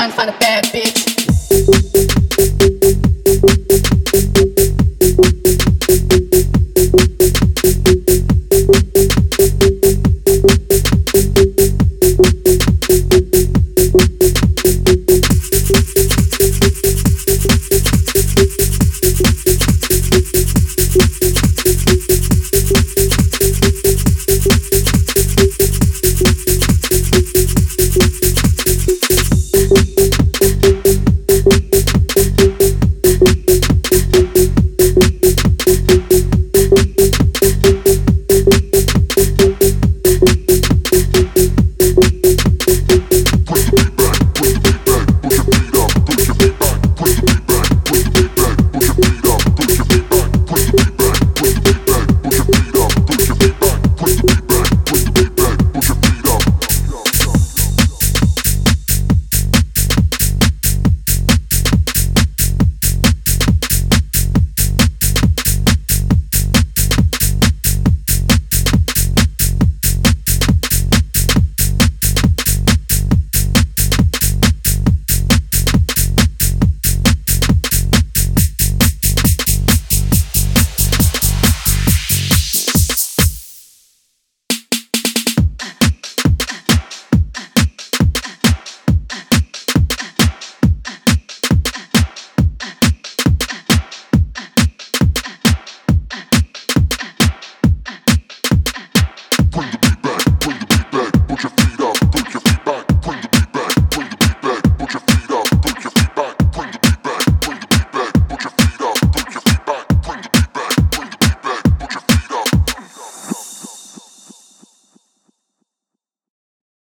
trying to find a bad bitch.